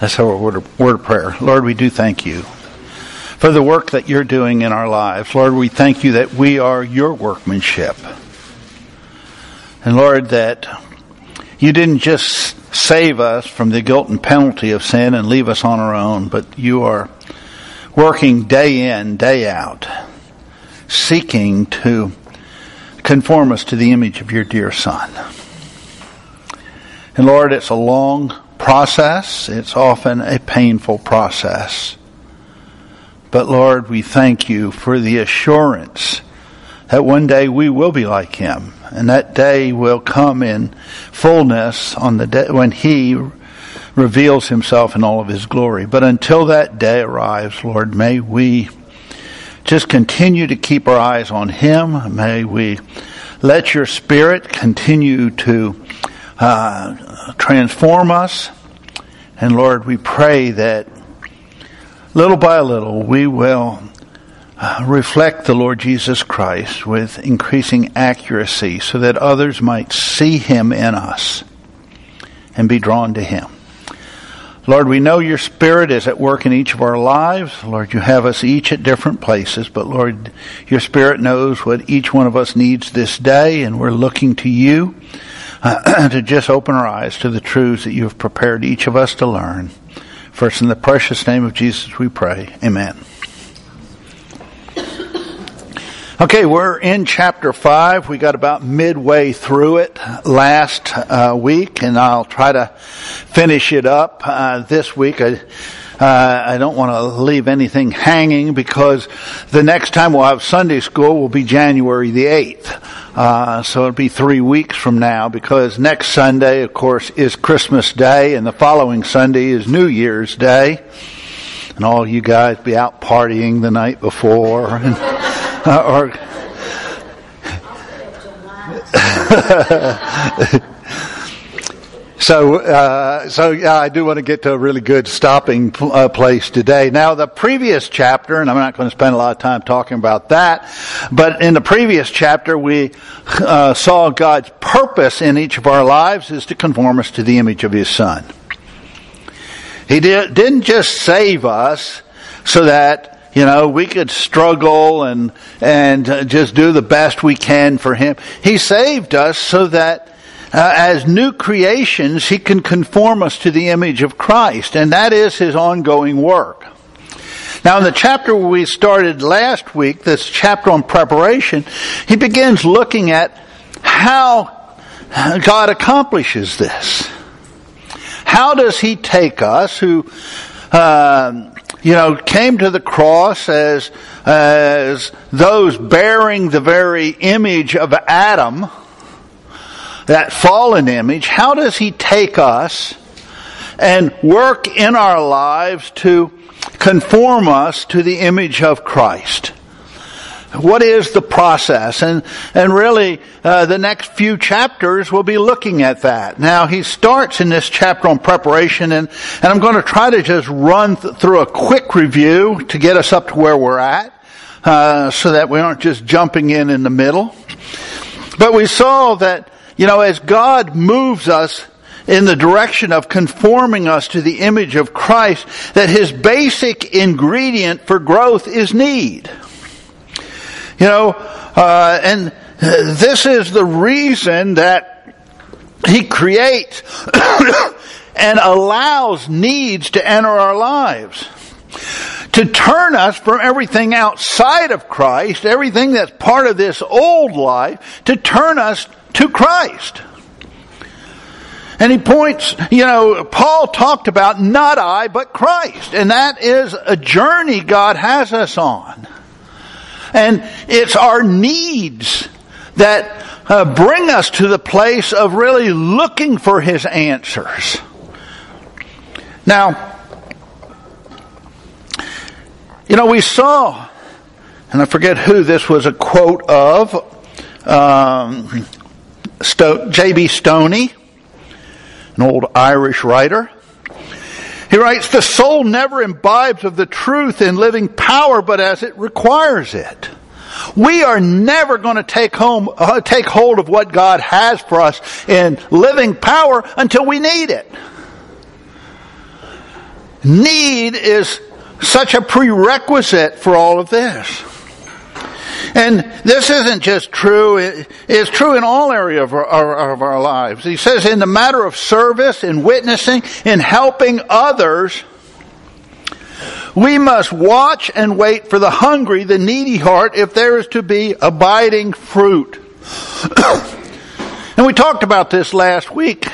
That's our word of, word of prayer. Lord, we do thank you for the work that you're doing in our lives. Lord, we thank you that we are your workmanship. And Lord, that you didn't just save us from the guilt and penalty of sin and leave us on our own, but you are working day in, day out, seeking to conform us to the image of your dear Son. And Lord, it's a long process. It's often a painful process. But Lord, we thank you for the assurance that one day we will be like him. And that day will come in fullness on the day when he reveals himself in all of his glory. But until that day arrives, Lord, may we just continue to keep our eyes on him. May we let your spirit continue to uh, transform us. And Lord, we pray that little by little we will uh, reflect the Lord Jesus Christ with increasing accuracy so that others might see him in us and be drawn to him. Lord, we know your Spirit is at work in each of our lives. Lord, you have us each at different places, but Lord, your Spirit knows what each one of us needs this day, and we're looking to you to just open our eyes to the truths that you have prepared each of us to learn. First, in the precious name of Jesus, we pray. Amen. Okay, we're in chapter 5. We got about midway through it last uh, week, and I'll try to finish it up uh, this week. I, uh, I don't want to leave anything hanging because the next time we'll have Sunday school will be January the 8th. Uh, so it'll be three weeks from now because next Sunday, of course, is Christmas Day, and the following Sunday is New Year's Day. And all you guys be out partying the night before. And, or so, uh, so yeah, I do want to get to a really good stopping uh, place today. Now, the previous chapter, and I'm not going to spend a lot of time talking about that, but in the previous chapter, we uh, saw God's purpose in each of our lives is to conform us to the image of His Son. He did, didn't just save us so that you know, we could struggle and, and uh, just do the best we can for Him. He saved us so that uh, as new creations, He can conform us to the image of Christ, and that is His ongoing work. Now, in the chapter we started last week, this chapter on preparation, he begins looking at how God accomplishes this. How does He take us who uh, you know, came to the cross as, as those bearing the very image of Adam, that fallen image, how does he take us and work in our lives to conform us to the image of Christ? What is the process? And, and really, uh, the next few chapters will be looking at that. Now, he starts in this chapter on preparation, and, and I'm going to try to just run th- through a quick review to get us up to where we're at, uh, so that we aren't just jumping in in the middle. But we saw that, you know, as God moves us in the direction of conforming us to the image of Christ, that his basic ingredient for growth is need. You know, uh, and this is the reason that he creates and allows needs to enter our lives. To turn us from everything outside of Christ, everything that's part of this old life, to turn us to Christ. And he points, you know, Paul talked about not I, but Christ. And that is a journey God has us on. And it's our needs that uh, bring us to the place of really looking for His answers. Now, you know, we saw, and I forget who this was a quote of, um, J.B. Stoney, an old Irish writer. He writes, the soul never imbibes of the truth in living power, but as it requires it. We are never going to take home, uh, take hold of what God has for us in living power until we need it. need is such a prerequisite for all of this. And this isn't just true, it's true in all areas of our, of our lives. He says in the matter of service, in witnessing, in helping others, we must watch and wait for the hungry, the needy heart if there is to be abiding fruit. and we talked about this last week.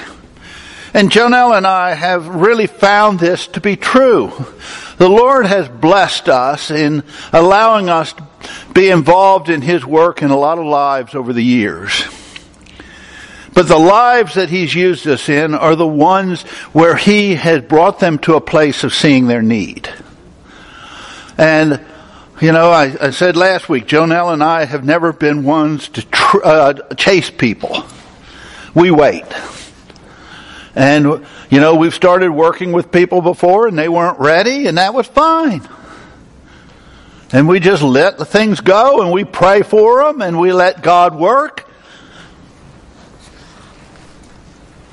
And Jonelle and I have really found this to be true. The Lord has blessed us in allowing us to be involved in His work in a lot of lives over the years. But the lives that He's used us in are the ones where He has brought them to a place of seeing their need. And, you know, I, I said last week, Jonelle and I have never been ones to tr- uh, chase people. We wait. And, you know, we've started working with people before and they weren't ready and that was fine. And we just let the things go and we pray for them and we let God work.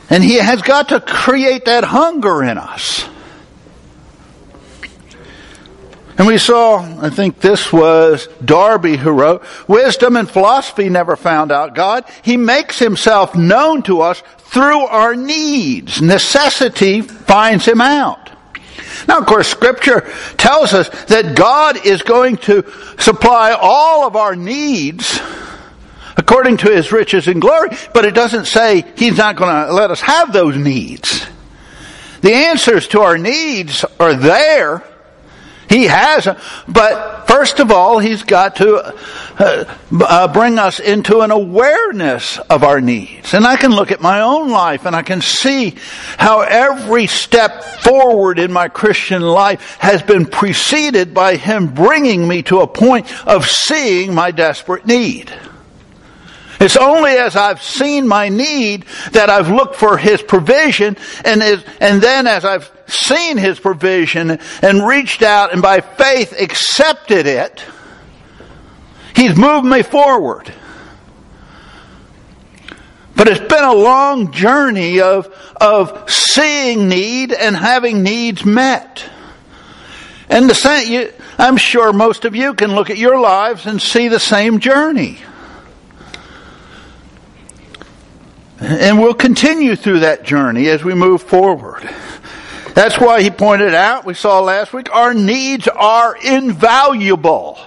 And He has got to create that hunger in us. And we saw, I think this was Darby who wrote, wisdom and philosophy never found out God. He makes himself known to us through our needs. Necessity finds him out. Now, of course, scripture tells us that God is going to supply all of our needs according to his riches and glory, but it doesn't say he's not going to let us have those needs. The answers to our needs are there, he has, but first of all, He's got to uh, uh, bring us into an awareness of our needs. And I can look at my own life and I can see how every step forward in my Christian life has been preceded by Him bringing me to a point of seeing my desperate need. It's only as I've seen my need that I've looked for His provision, and, is, and then as I've seen His provision and reached out and by faith accepted it, He's moved me forward. But it's been a long journey of, of seeing need and having needs met. And the same, I'm sure most of you can look at your lives and see the same journey. And we'll continue through that journey as we move forward. That's why he pointed out, we saw last week, our needs are invaluable.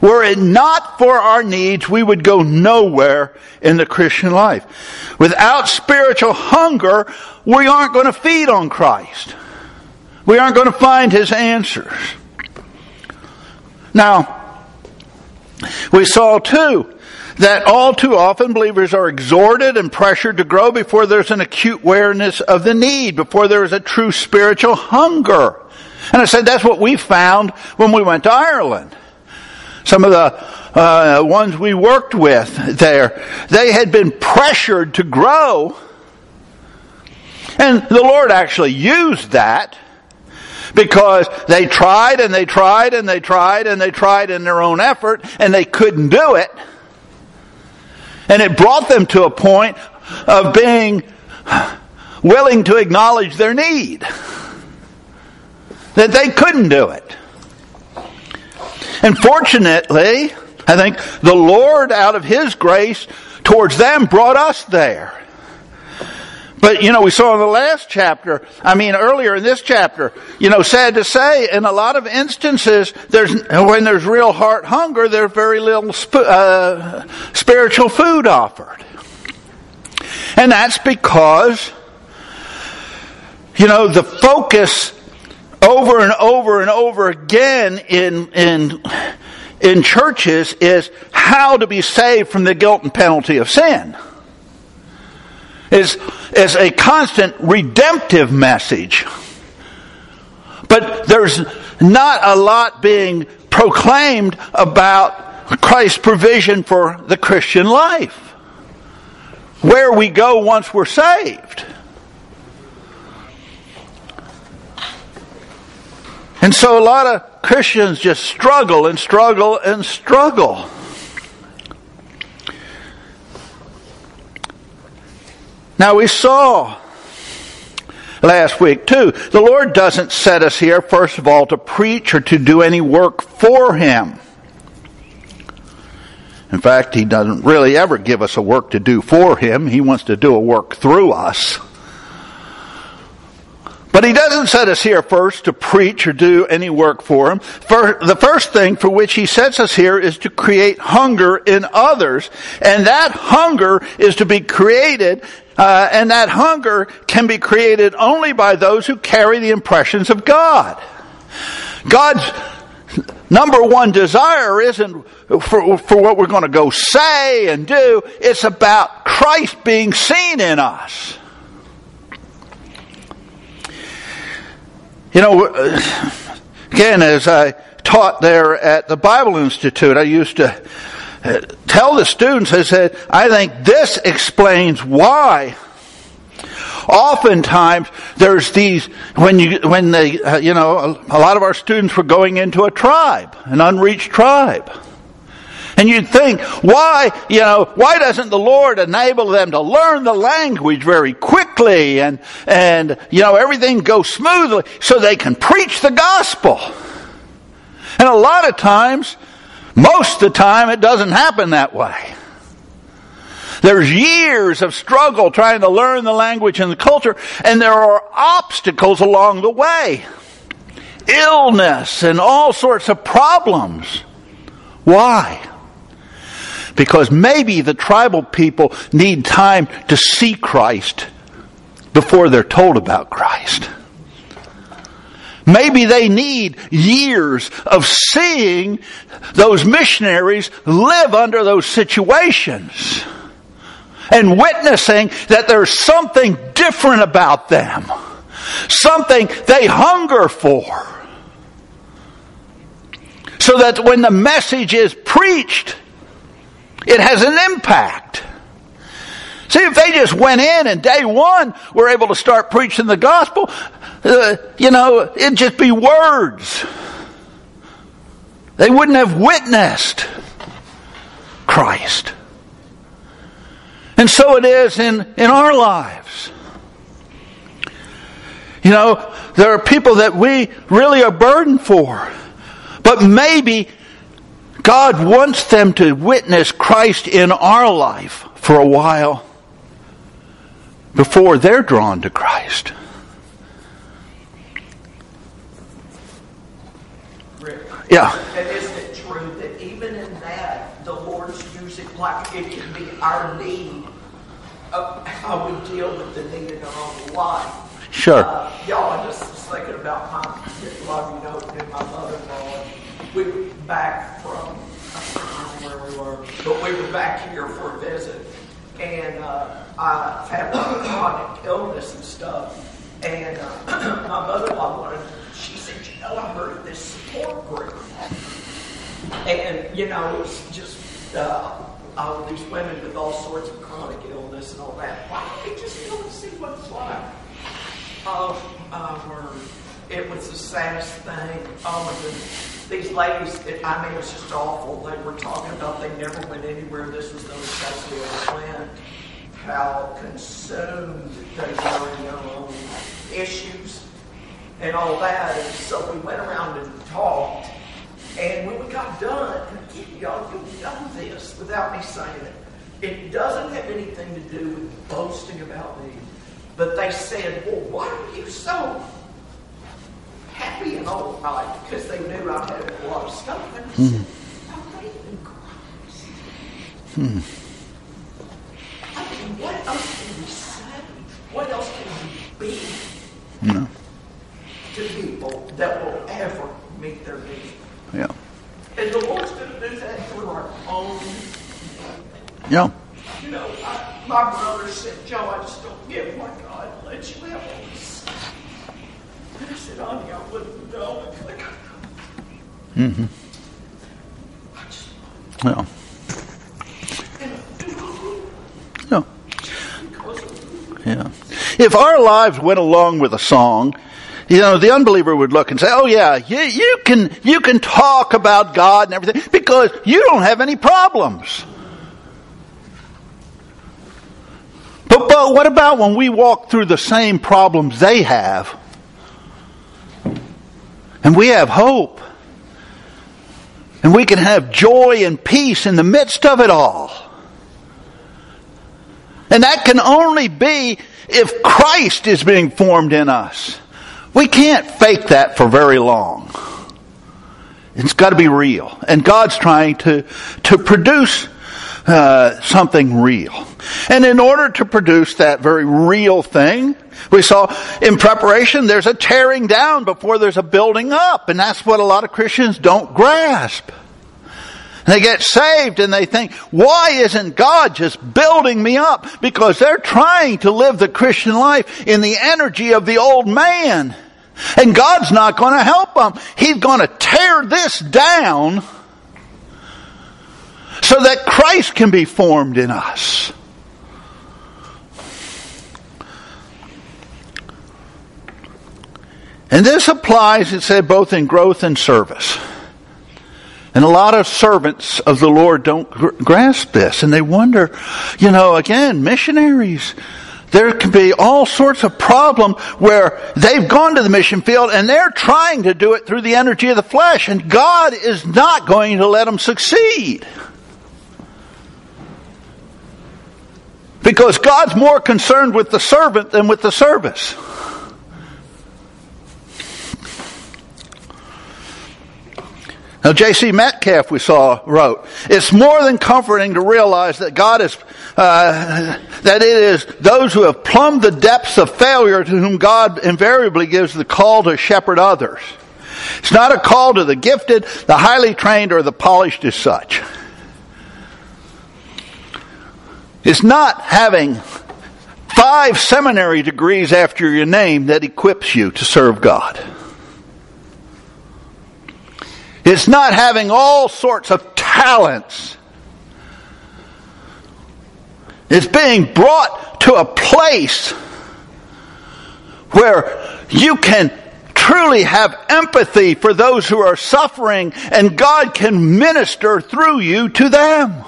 Were it not for our needs, we would go nowhere in the Christian life. Without spiritual hunger, we aren't going to feed on Christ. We aren't going to find His answers. Now, we saw too that all too often believers are exhorted and pressured to grow before there's an acute awareness of the need, before there is a true spiritual hunger. And I said that's what we found when we went to Ireland. Some of the uh, ones we worked with there, they had been pressured to grow. And the Lord actually used that because they tried and they tried and they tried and they tried in their own effort and they couldn't do it. And it brought them to a point of being willing to acknowledge their need. That they couldn't do it. And fortunately, I think the Lord, out of His grace towards them, brought us there. But, you know, we saw in the last chapter, I mean, earlier in this chapter, you know, sad to say, in a lot of instances, there's, when there's real heart hunger, there's very little sp- uh, spiritual food offered. And that's because, you know, the focus over and over and over again in, in, in churches is how to be saved from the guilt and penalty of sin is, is a constant redemptive message. But there's not a lot being proclaimed about Christ's provision for the Christian life. Where we go once we're saved. And so a lot of Christians just struggle and struggle and struggle. Now we saw last week too. The Lord doesn't set us here, first of all, to preach or to do any work for Him. In fact, He doesn't really ever give us a work to do for Him. He wants to do a work through us. But he doesn't set us here first to preach or do any work for him. For the first thing for which he sets us here is to create hunger in others. And that hunger is to be created, uh, and that hunger can be created only by those who carry the impressions of God. God's number one desire isn't for, for what we're going to go say and do. It's about Christ being seen in us. You know, again, as I taught there at the Bible Institute, I used to tell the students, I said, I think this explains why oftentimes there's these when you when they uh, you know a, a, lot of our students were going into a tribe an unreached tribe and you'd think, why, you know, why doesn't the Lord enable them to learn the language very quickly and, and, you know, everything goes smoothly so they can preach the gospel? And a lot of times, most of the time, it doesn't happen that way. There's years of struggle trying to learn the language and the culture, and there are obstacles along the way. Illness and all sorts of problems. Why? because maybe the tribal people need time to see Christ before they're told about Christ. Maybe they need years of seeing those missionaries live under those situations and witnessing that there's something different about them, something they hunger for. So that when the message is preached, it has an impact. See, if they just went in and day one were able to start preaching the gospel, uh, you know, it'd just be words. They wouldn't have witnessed Christ. And so it is in, in our lives. You know, there are people that we really are burdened for. But maybe God wants them to witness Christ in our life for a while before they're drawn to Christ. Rick, yeah. And isn't it true that even in that, the Lord's using, like, it can be our need of how we deal with the need in our own life. Sure. Uh, y'all, I just was thinking about my, a lot of you know, my mother-in-law. We were back from, I don't remember where we were, but we were back here for a visit. And uh, I had chronic illness and stuff. And uh, my mother-in-law wanted, she said, you know, I heard of this support group. And, you know, it's just uh, all these women with all sorts of chronic illness and all that. Why don't we just go and see what it's like? Oh. It was the saddest thing. Oh, my goodness these ladies, it, I mean, it was just awful. They were talking about they never went anywhere. This was the especially plant. How consumed they were in their own issues and all that. And so we went around and talked. And when we got done, y'all, you've done this without me saying it. It doesn't have anything to do with boasting about me. But they said, well, why are you so happy and all right because they knew I had a lot of stuff. And I said, mm. In Christ. Hmm. I mean, what else can we say? What else can we be no. to people that will ever meet their need? Yeah. And the Lord's going to do that through our own. Yeah. You know, I, my brother said, Joe, I just don't get why God lets you have all this. And I said, Honey, I wouldn't know. Mm-hmm. Yeah. Yeah. Yeah. If our lives went along with a song, you know, the unbeliever would look and say, "Oh yeah, you, you can you can talk about God and everything because you don't have any problems." But, but what about when we walk through the same problems they have? And we have hope. And we can have joy and peace in the midst of it all. And that can only be if Christ is being formed in us. We can't fake that for very long. It's got to be real. And God's trying to, to produce uh, something real. And in order to produce that very real thing, we saw in preparation there's a tearing down before there's a building up. And that's what a lot of Christians don't grasp. They get saved and they think, why isn't God just building me up? Because they're trying to live the Christian life in the energy of the old man. And God's not going to help them. He's going to tear this down so that Christ can be formed in us. And this applies, it said, both in growth and service. And a lot of servants of the Lord don't gr- grasp this, and they wonder, you know, again, missionaries. There can be all sorts of problem where they've gone to the mission field and they're trying to do it through the energy of the flesh, and God is not going to let them succeed. Because God's more concerned with the servant than with the service. Now, J.C. Metcalf, we saw, wrote, It's more than comforting to realize that God is, uh, that it is those who have plumbed the depths of failure to whom God invariably gives the call to shepherd others. It's not a call to the gifted, the highly trained, or the polished as such. It's not having five seminary degrees after your name that equips you to serve God. It's not having all sorts of talents. It's being brought to a place where you can truly have empathy for those who are suffering and God can minister through you to them.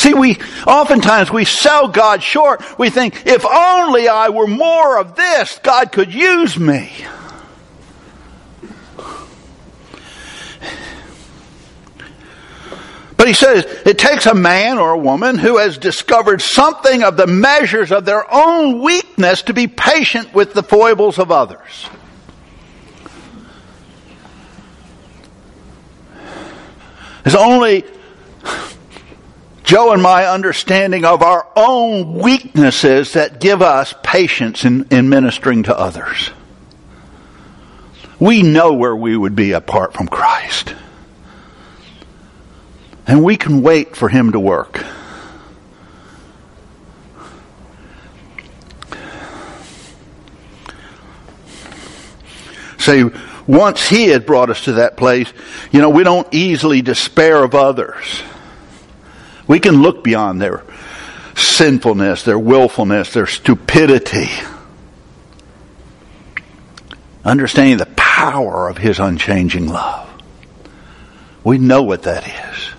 See, we, oftentimes we sell God short. We think, if only I were more of this, God could use me. But he says it takes a man or a woman who has discovered something of the measures of their own weakness to be patient with the foibles of others. It's only Joe and my understanding of our own weaknesses that give us patience in, in ministering to others. We know where we would be apart from Christ. And we can wait for Him to work. Say, once He had brought us to that place, you know, we don't easily despair of others. We can look beyond their sinfulness, their willfulness, their stupidity. Understanding the power of His unchanging love. We know what that is.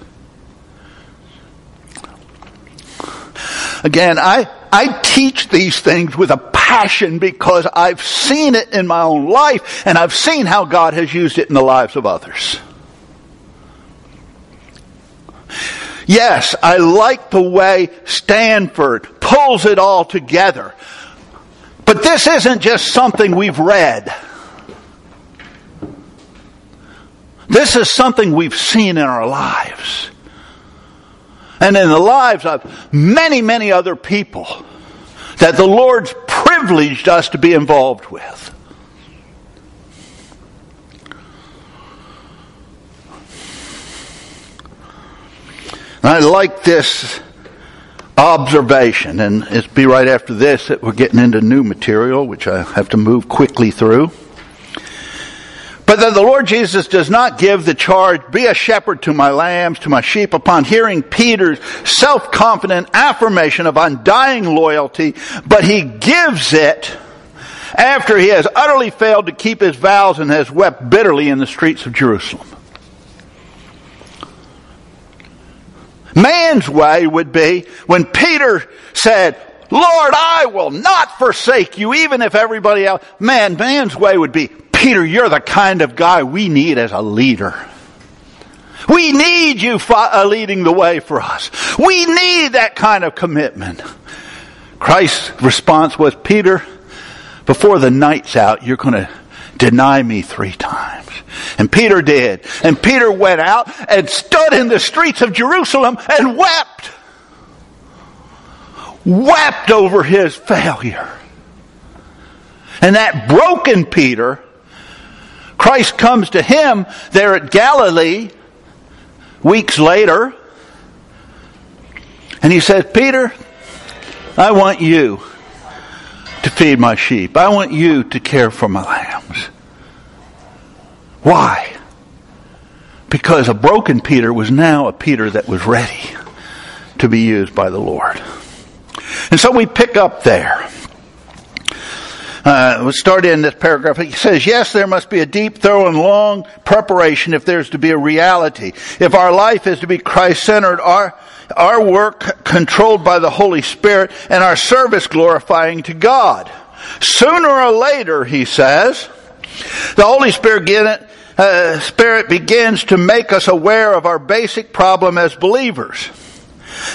Again, I, I teach these things with a passion because I've seen it in my own life and I've seen how God has used it in the lives of others. Yes, I like the way Stanford pulls it all together. But this isn't just something we've read. This is something we've seen in our lives and in the lives of many, many other people that the Lord's privileged us to be involved with. I like this observation, and it'll be right after this that we're getting into new material, which I have to move quickly through. But that the Lord Jesus does not give the charge, be a shepherd to my lambs, to my sheep, upon hearing Peter's self-confident affirmation of undying loyalty, but he gives it after he has utterly failed to keep his vows and has wept bitterly in the streets of Jerusalem. Man's way would be when Peter said, Lord, I will not forsake you, even if everybody else. Man, man's way would be, Peter, you're the kind of guy we need as a leader. We need you uh, leading the way for us. We need that kind of commitment. Christ's response was, Peter, before the night's out, you're going to deny me three times. And Peter did. And Peter went out and stood in the streets of Jerusalem and wept. Wept over his failure. And that broken Peter, Christ comes to him there at Galilee weeks later, and he says, Peter, I want you to feed my sheep. I want you to care for my lambs. Why? Because a broken Peter was now a Peter that was ready to be used by the Lord. And so we pick up there. Uh, we'll start in this paragraph. He says, yes, there must be a deep, thorough, and long preparation if there's to be a reality. If our life is to be Christ-centered, our, our work controlled by the Holy Spirit, and our service glorifying to God. Sooner or later, he says, the Holy Spirit, get, uh, Spirit begins to make us aware of our basic problem as believers.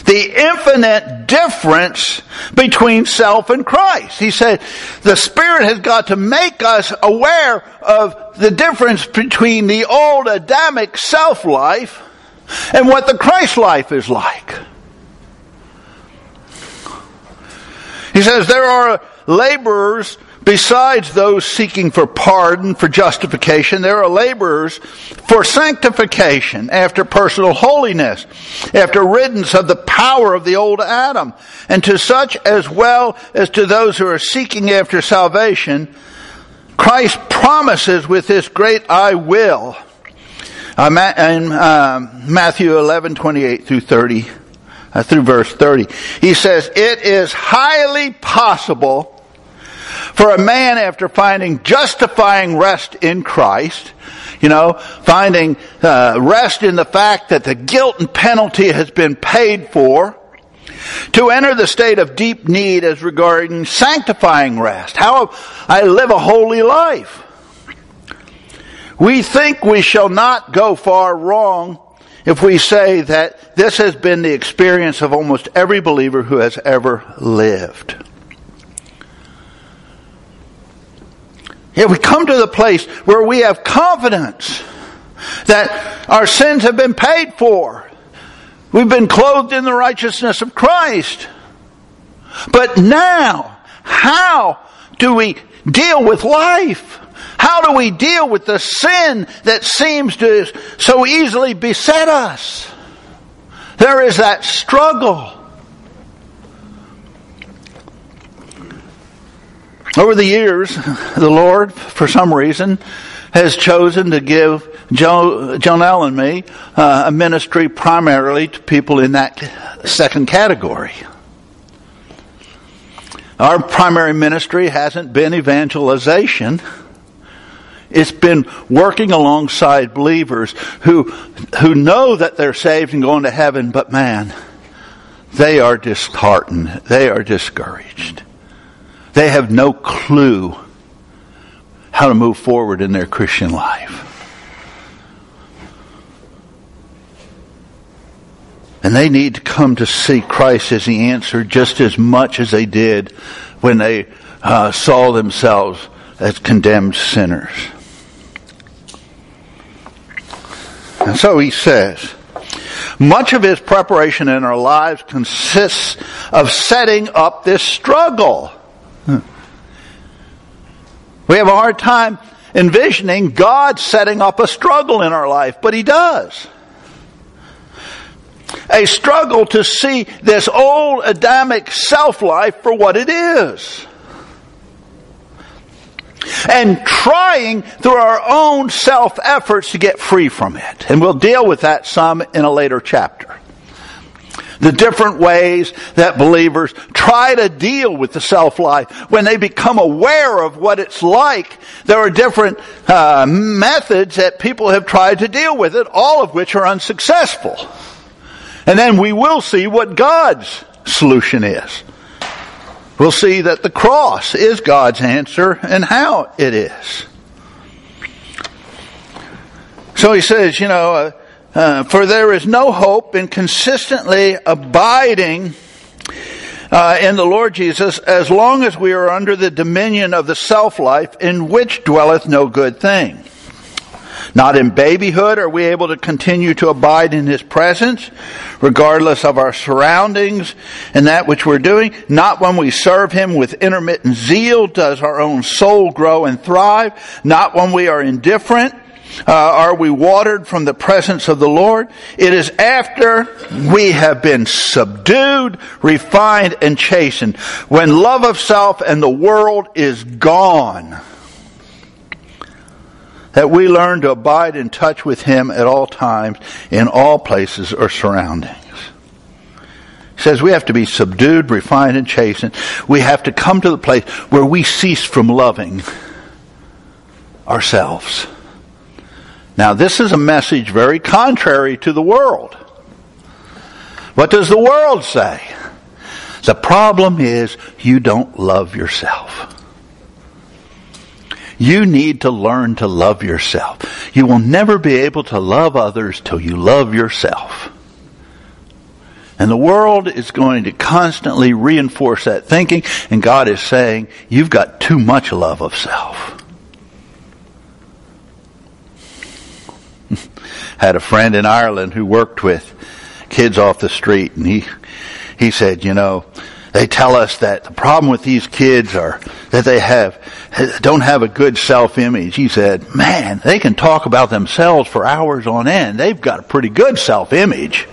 The infinite difference between self and Christ. He said the Spirit has got to make us aware of the difference between the old Adamic self life and what the Christ life is like. He says there are laborers Besides those seeking for pardon, for justification, there are laborers for sanctification, after personal holiness, after riddance of the power of the old Adam, and to such as well as to those who are seeking after salvation, Christ promises with this great I will. Uh, in uh, Matthew 11, 28 through 30, uh, through verse 30, he says, It is highly possible for a man after finding justifying rest in Christ, you know, finding uh, rest in the fact that the guilt and penalty has been paid for, to enter the state of deep need as regarding sanctifying rest. How I live a holy life. We think we shall not go far wrong if we say that this has been the experience of almost every believer who has ever lived. If we come to the place where we have confidence that our sins have been paid for, we've been clothed in the righteousness of Christ. But now, how do we deal with life? How do we deal with the sin that seems to so easily beset us? There is that struggle. Over the years, the Lord, for some reason, has chosen to give Joe, Jonelle and me uh, a ministry primarily to people in that second category. Our primary ministry hasn't been evangelization. It's been working alongside believers who, who know that they're saved and going to heaven, but man, they are disheartened. They are discouraged. They have no clue how to move forward in their Christian life. And they need to come to see Christ as the answer just as much as they did when they uh, saw themselves as condemned sinners. And so he says, much of his preparation in our lives consists of setting up this struggle. We have a hard time envisioning God setting up a struggle in our life, but He does. A struggle to see this old Adamic self life for what it is. And trying through our own self efforts to get free from it. And we'll deal with that some in a later chapter the different ways that believers try to deal with the self life. When they become aware of what it's like, there are different uh, methods that people have tried to deal with it, all of which are unsuccessful. And then we will see what God's solution is. We'll see that the cross is God's answer and how it is. So he says, you know, uh, uh, for there is no hope in consistently abiding uh, in the Lord Jesus as long as we are under the dominion of the self life in which dwelleth no good thing. Not in babyhood are we able to continue to abide in His presence, regardless of our surroundings and that which we're doing. Not when we serve Him with intermittent zeal does our own soul grow and thrive. Not when we are indifferent uh, are we watered from the presence of the Lord? It is after we have been subdued, refined, and chastened. When love of self and the world is gone. That we learn to abide in touch with Him at all times, in all places or surroundings. He says we have to be subdued, refined, and chastened. We have to come to the place where we cease from loving ourselves. Now, this is a message very contrary to the world. What does the world say? The problem is you don't love yourself. You need to learn to love yourself. You will never be able to love others till you love yourself. And the world is going to constantly reinforce that thinking, and God is saying, you've got too much love of self. had a friend in Ireland who worked with kids off the street and he, he said, you know, they tell us that the problem with these kids are that they have, don't have a good self-image. He said, man, they can talk about themselves for hours on end. They've got a pretty good self-image.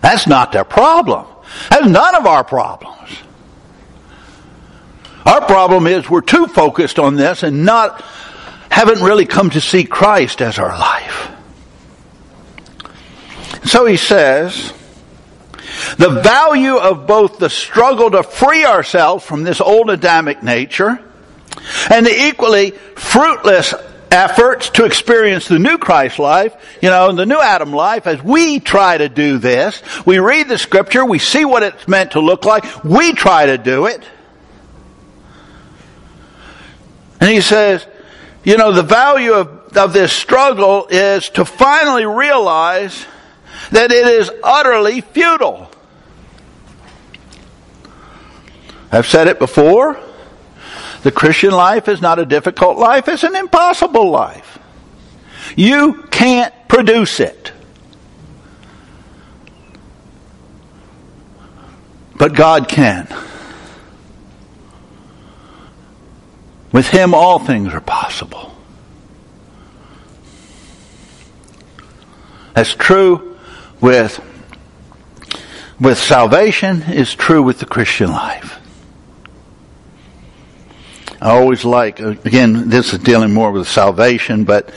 That's not their problem. That's none of our problems. Our problem is we're too focused on this and not haven't really come to see Christ as our life. So he says, the value of both the struggle to free ourselves from this old Adamic nature and the equally fruitless efforts to experience the new Christ life, you know, the new Adam life, as we try to do this, we read the scripture, we see what it's meant to look like, we try to do it. And he says, you know, the value of, of this struggle is to finally realize that it is utterly futile. I've said it before. The Christian life is not a difficult life, it's an impossible life. You can't produce it. But God can. With Him, all things are possible. That's true with, with salvation, is true with the Christian life. I always like, again, this is dealing more with salvation, but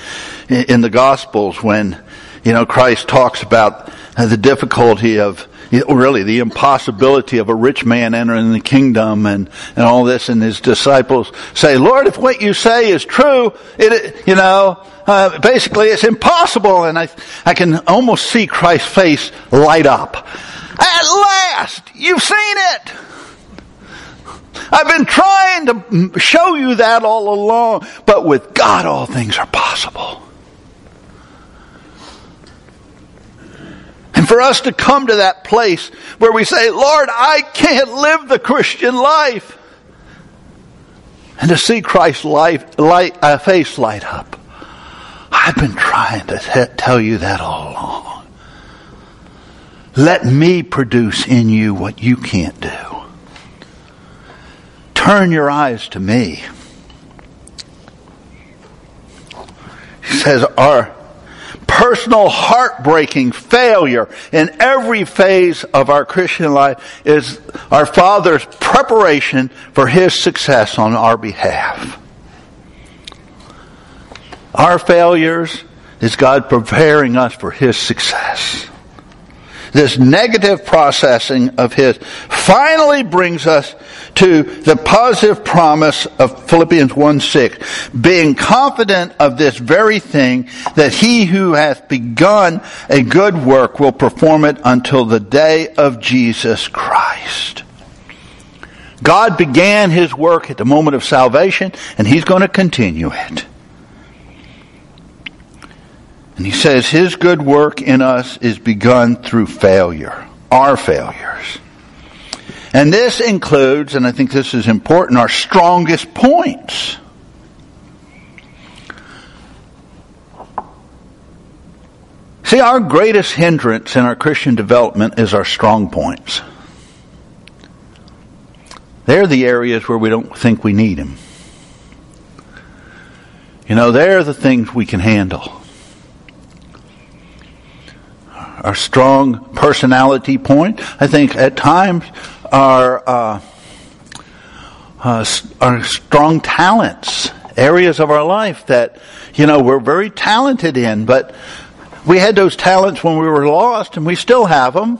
in the Gospels when, you know, Christ talks about the difficulty of really the impossibility of a rich man entering the kingdom and, and all this and his disciples say, Lord, if what you say is true, it, you know, uh, basically it's impossible. And I, I can almost see Christ's face light up. At last, you've seen it. I've been trying to show you that all along, but with God all things are possible. For us to come to that place where we say, Lord, I can't live the Christian life. And to see Christ's life, light, uh, face light up. I've been trying to t- tell you that all along. Let me produce in you what you can't do. Turn your eyes to me. He says, our personal heartbreaking failure in every phase of our Christian life is our Father's preparation for His success on our behalf. Our failures is God preparing us for His success. This negative processing of his finally brings us to the positive promise of Philippians 1 6, being confident of this very thing, that he who hath begun a good work will perform it until the day of Jesus Christ. God began his work at the moment of salvation, and he's going to continue it. And he says his good work in us is begun through failure, our failures. And this includes, and I think this is important, our strongest points. See, our greatest hindrance in our Christian development is our strong points. They're the areas where we don't think we need Him. You know, they're the things we can handle. Our strong personality point, I think at times our, uh, uh, our strong talents, areas of our life that, you know, we're very talented in, but we had those talents when we were lost and we still have them.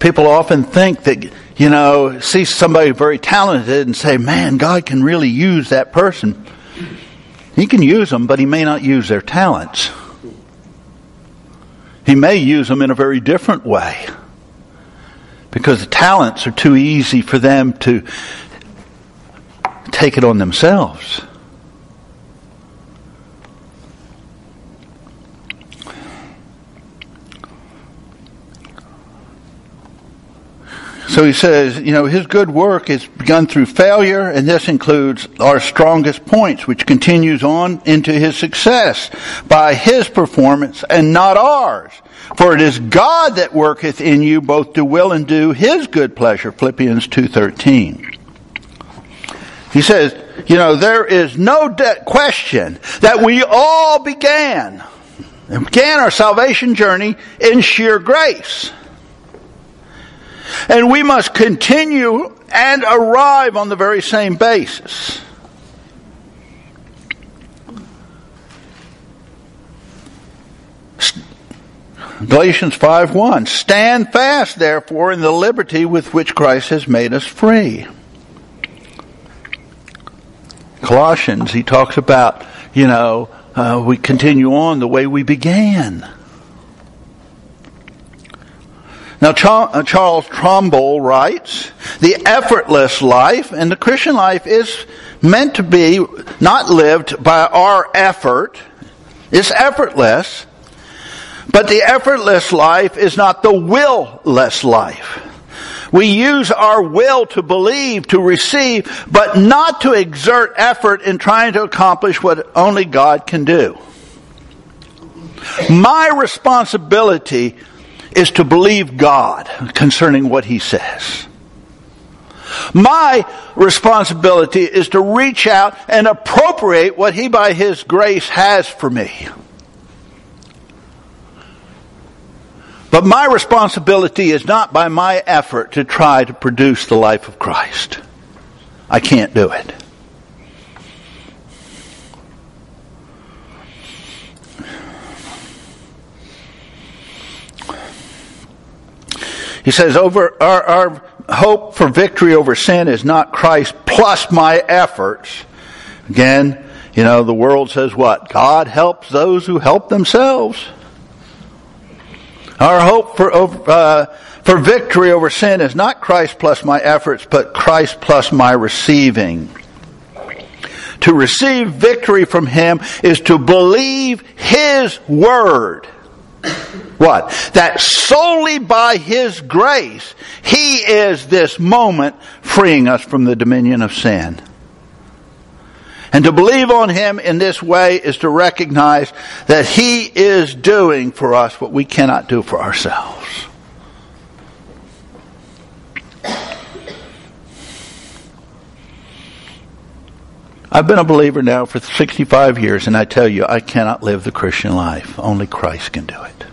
people often think that, you know, see somebody very talented and say, man, God can really use that person. He can use them, but he may not use their talents. He may use them in a very different way because the talents are too easy for them to take it on themselves. So he says, you know, his good work is begun through failure, and this includes our strongest points, which continues on into his success by his performance and not ours. For it is God that worketh in you both to will and do his good pleasure, Philippians 2.13. He says, you know, there is no de- question that we all began, began our salvation journey in sheer grace. And we must continue and arrive on the very same basis. Galatians 5:1 Stand fast therefore in the liberty with which Christ has made us free. Colossians he talks about, you know, uh, we continue on the way we began. Now, uh, Charles Trumbull writes, the effortless life and the Christian life is meant to be not lived by our effort. It's effortless. But the effortless life is not the will-less life. We use our will to believe, to receive, but not to exert effort in trying to accomplish what only God can do. My responsibility is to believe God concerning what He says. My responsibility is to reach out and appropriate what He by His grace has for me. But my responsibility is not by my effort to try to produce the life of Christ. I can't do it. He says, over our, our hope for victory over sin is not Christ plus my efforts. Again, you know, the world says what? God helps those who help themselves. Our hope for, uh, for victory over sin is not Christ plus my efforts, but Christ plus my receiving. To receive victory from Him is to believe His Word. What? That solely by His grace, He is this moment freeing us from the dominion of sin. And to believe on Him in this way is to recognize that He is doing for us what we cannot do for ourselves. I've been a believer now for 65 years, and I tell you, I cannot live the Christian life. Only Christ can do it.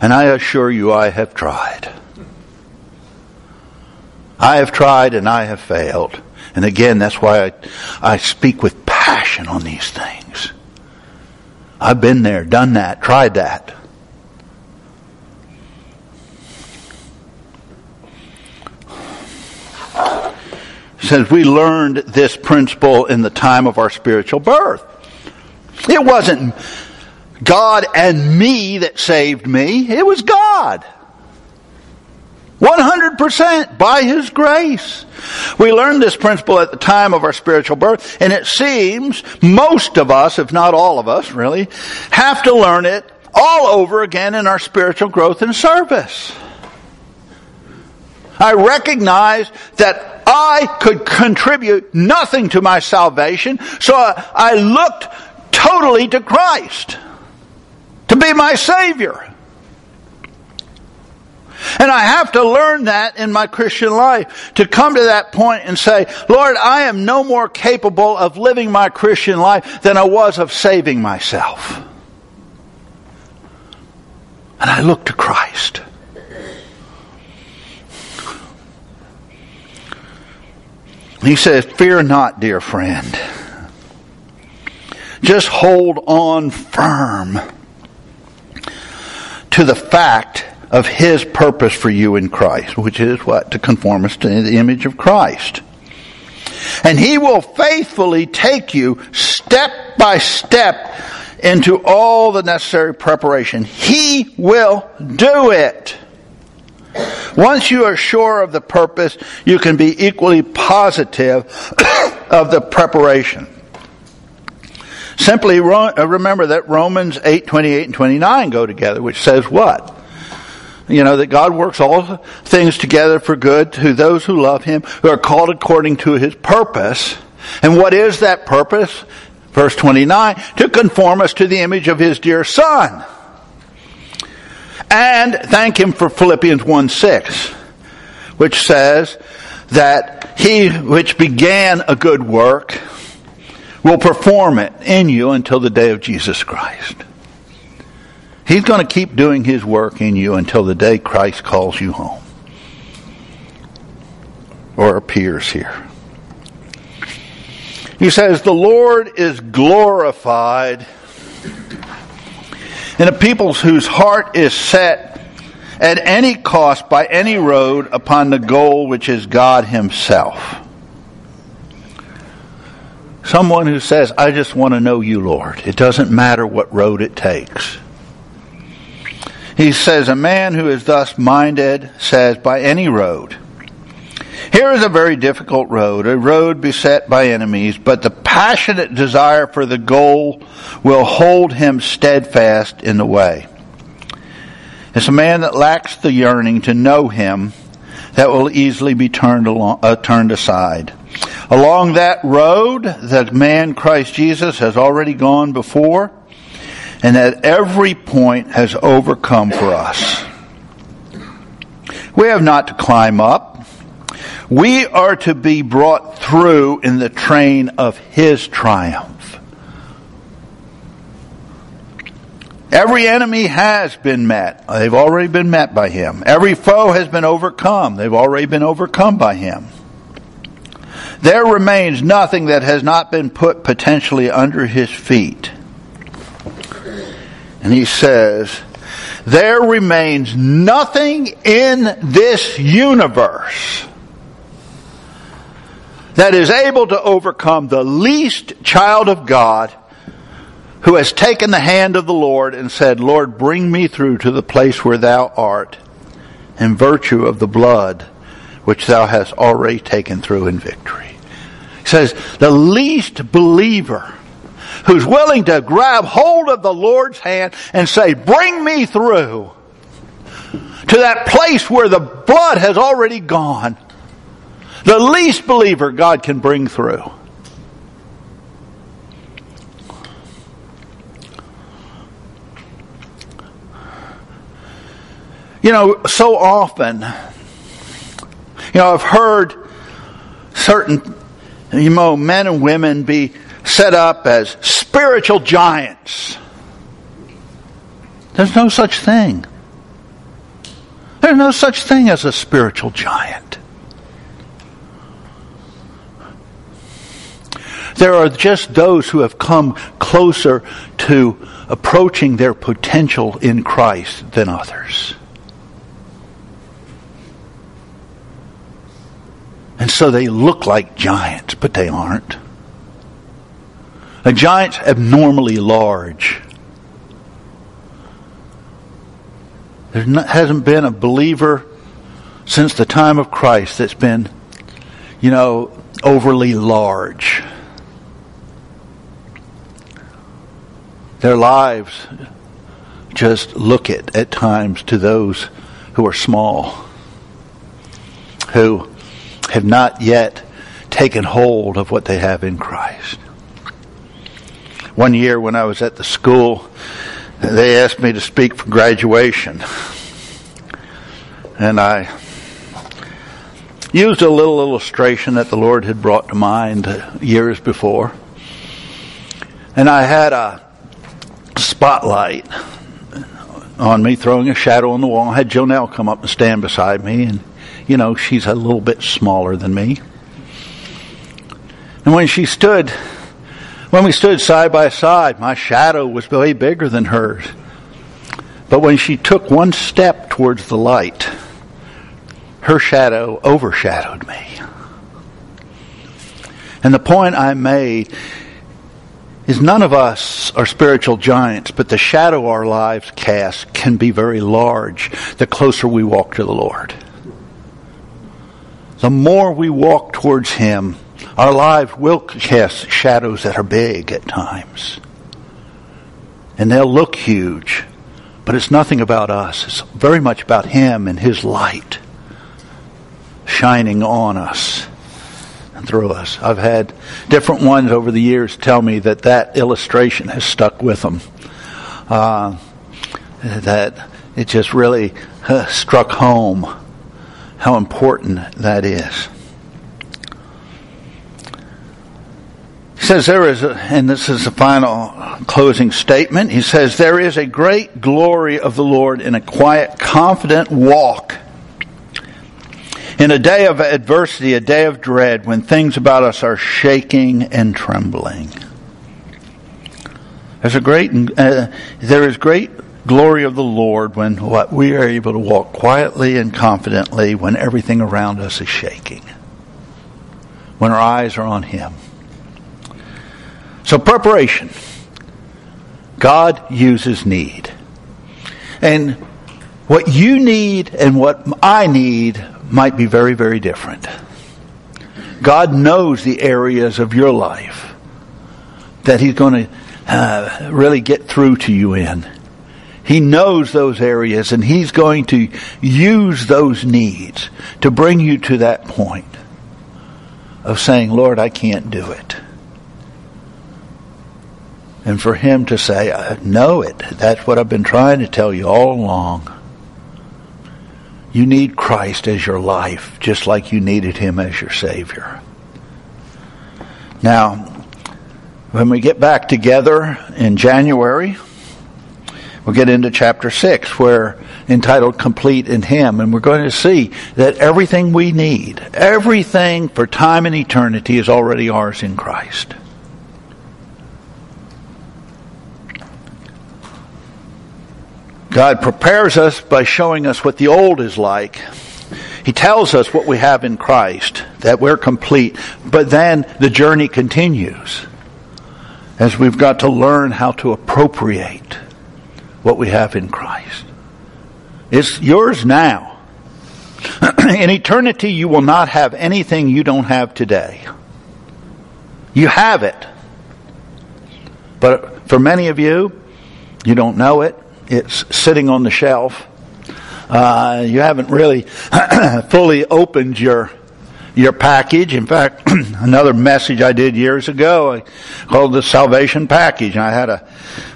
And I assure you, I have tried. I have tried and I have failed. And again, that's why I, I speak with passion on these things. I've been there, done that, tried that. Says we learned this principle in the time of our spiritual birth. It wasn't God and me that saved me. It was God. 100% by His grace. We learned this principle at the time of our spiritual birth, and it seems most of us, if not all of us really, have to learn it all over again in our spiritual growth and service. I recognized that I could contribute nothing to my salvation, so I looked totally to Christ to be my Savior. And I have to learn that in my Christian life to come to that point and say, Lord, I am no more capable of living my Christian life than I was of saving myself. And I look to Christ. He says, Fear not, dear friend. Just hold on firm to the fact of His purpose for you in Christ, which is what? To conform us to the image of Christ. And He will faithfully take you step by step into all the necessary preparation. He will do it. Once you are sure of the purpose, you can be equally positive of the preparation. Simply uh, remember that Romans 8, 28 and 29 go together, which says what? You know, that God works all things together for good to those who love Him, who are called according to His purpose. And what is that purpose? Verse 29, to conform us to the image of His dear Son. And thank Him for Philippians 1 6, which says that He which began a good work will perform it in you until the day of Jesus Christ. He's going to keep doing his work in you until the day Christ calls you home or appears here. He says, The Lord is glorified in a people whose heart is set at any cost by any road upon the goal which is God Himself. Someone who says, I just want to know you, Lord. It doesn't matter what road it takes. He says, A man who is thus minded says, By any road. Here is a very difficult road, a road beset by enemies, but the passionate desire for the goal will hold him steadfast in the way. It's a man that lacks the yearning to know him that will easily be turned, along, uh, turned aside. Along that road, that man Christ Jesus has already gone before, and at every point has overcome for us. We have not to climb up. We are to be brought through in the train of His triumph. Every enemy has been met. They've already been met by Him. Every foe has been overcome. They've already been overcome by Him. There remains nothing that has not been put potentially under His feet. And he says, there remains nothing in this universe that is able to overcome the least child of God who has taken the hand of the Lord and said, Lord, bring me through to the place where thou art in virtue of the blood which thou hast already taken through in victory. He says, the least believer who's willing to grab hold of the Lord's hand and say, bring me through to that place where the blood has already gone. The least believer God can bring through. You know, so often, you know, I've heard certain, you know, men and women be set up as spiritual giants. There's no such thing. There's no such thing as a spiritual giant. There are just those who have come closer to approaching their potential in Christ than others. And so they look like giants, but they aren't. A giant's abnormally large. There hasn't been a believer since the time of Christ that's been, you know, overly large. Their lives just look it at times to those who are small, who have not yet taken hold of what they have in Christ. One year when I was at the school, they asked me to speak for graduation. And I used a little illustration that the Lord had brought to mind years before. And I had a spotlight on me, throwing a shadow on the wall. I had Jonelle come up and stand beside me, and you know, she's a little bit smaller than me. And when she stood, when we stood side by side, my shadow was way bigger than hers. But when she took one step towards the light, her shadow overshadowed me. And the point I made is none of us are spiritual giants, but the shadow our lives cast can be very large the closer we walk to the Lord. The more we walk towards Him, our lives will cast shadows that are big at times. And they'll look huge, but it's nothing about us. It's very much about Him and His light shining on us through us. I've had different ones over the years tell me that that illustration has stuck with them. Uh, that it just really uh, struck home how important that is. He says there is, a, and this is the final closing statement. He says there is a great glory of the Lord in a quiet, confident walk in a day of adversity, a day of dread, when things about us are shaking and trembling. There's a great, uh, there is great glory of the Lord when what we are able to walk quietly and confidently when everything around us is shaking. When our eyes are on Him. So preparation. God uses need. And what you need and what I need might be very, very different. God knows the areas of your life that He's going to uh, really get through to you in. He knows those areas and He's going to use those needs to bring you to that point of saying, Lord, I can't do it. And for Him to say, I know it. That's what I've been trying to tell you all along. You need Christ as your life, just like you needed Him as your Savior. Now, when we get back together in January, we'll get into chapter 6, where entitled Complete in Him, and we're going to see that everything we need, everything for time and eternity is already ours in Christ. God prepares us by showing us what the old is like. He tells us what we have in Christ, that we're complete, but then the journey continues as we've got to learn how to appropriate what we have in Christ. It's yours now. in eternity, you will not have anything you don't have today. You have it. But for many of you, you don't know it it's sitting on the shelf. Uh, you haven't really fully opened your your package. In fact, another message I did years ago, I called the salvation package. I had a,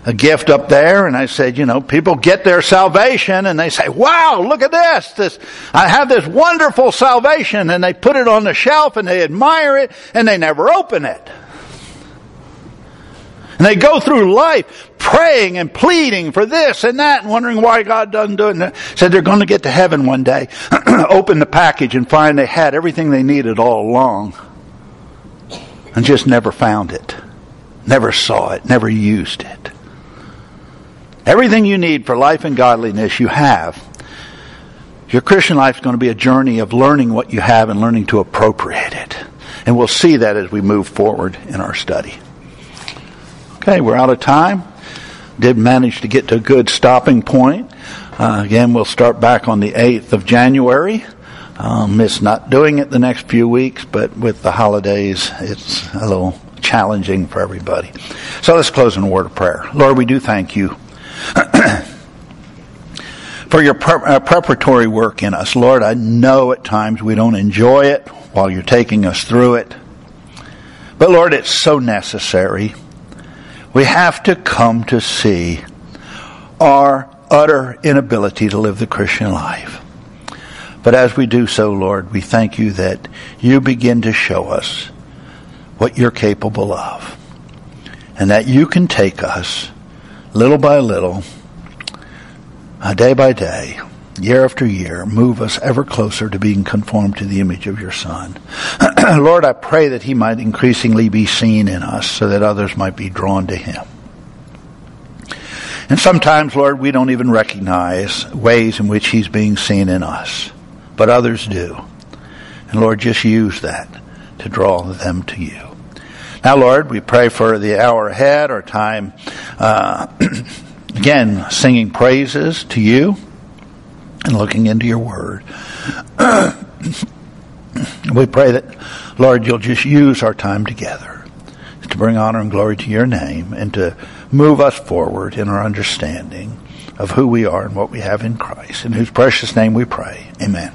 a gift up there and I said, you know, people get their salvation and they say, wow, look at this. This, I have this wonderful salvation and they put it on the shelf and they admire it and they never open it. And they go through life praying and pleading for this and that and wondering why God doesn't do it. And said they're going to get to heaven one day, open the package and find they had everything they needed all along. and just never found it, never saw it, never used it. Everything you need for life and godliness you have. Your Christian life is going to be a journey of learning what you have and learning to appropriate it. And we'll see that as we move forward in our study. Okay, we're out of time. Did manage to get to a good stopping point. Uh, again, we'll start back on the 8th of January. Um, miss not doing it the next few weeks, but with the holidays, it's a little challenging for everybody. So let's close in a word of prayer. Lord, we do thank you for your pre- uh, preparatory work in us. Lord, I know at times we don't enjoy it while you're taking us through it. But Lord, it's so necessary. We have to come to see our utter inability to live the Christian life. But as we do so, Lord, we thank you that you begin to show us what you're capable of. And that you can take us little by little, uh, day by day, year after year, move us ever closer to being conformed to the image of your Son. Lord, I pray that he might increasingly be seen in us so that others might be drawn to him. And sometimes, Lord, we don't even recognize ways in which he's being seen in us, but others do. And Lord, just use that to draw them to you. Now, Lord, we pray for the hour ahead, our time, uh, again, singing praises to you and looking into your word. we pray that, Lord, you'll just use our time together to bring honor and glory to your name and to move us forward in our understanding of who we are and what we have in Christ. In whose precious name we pray. Amen.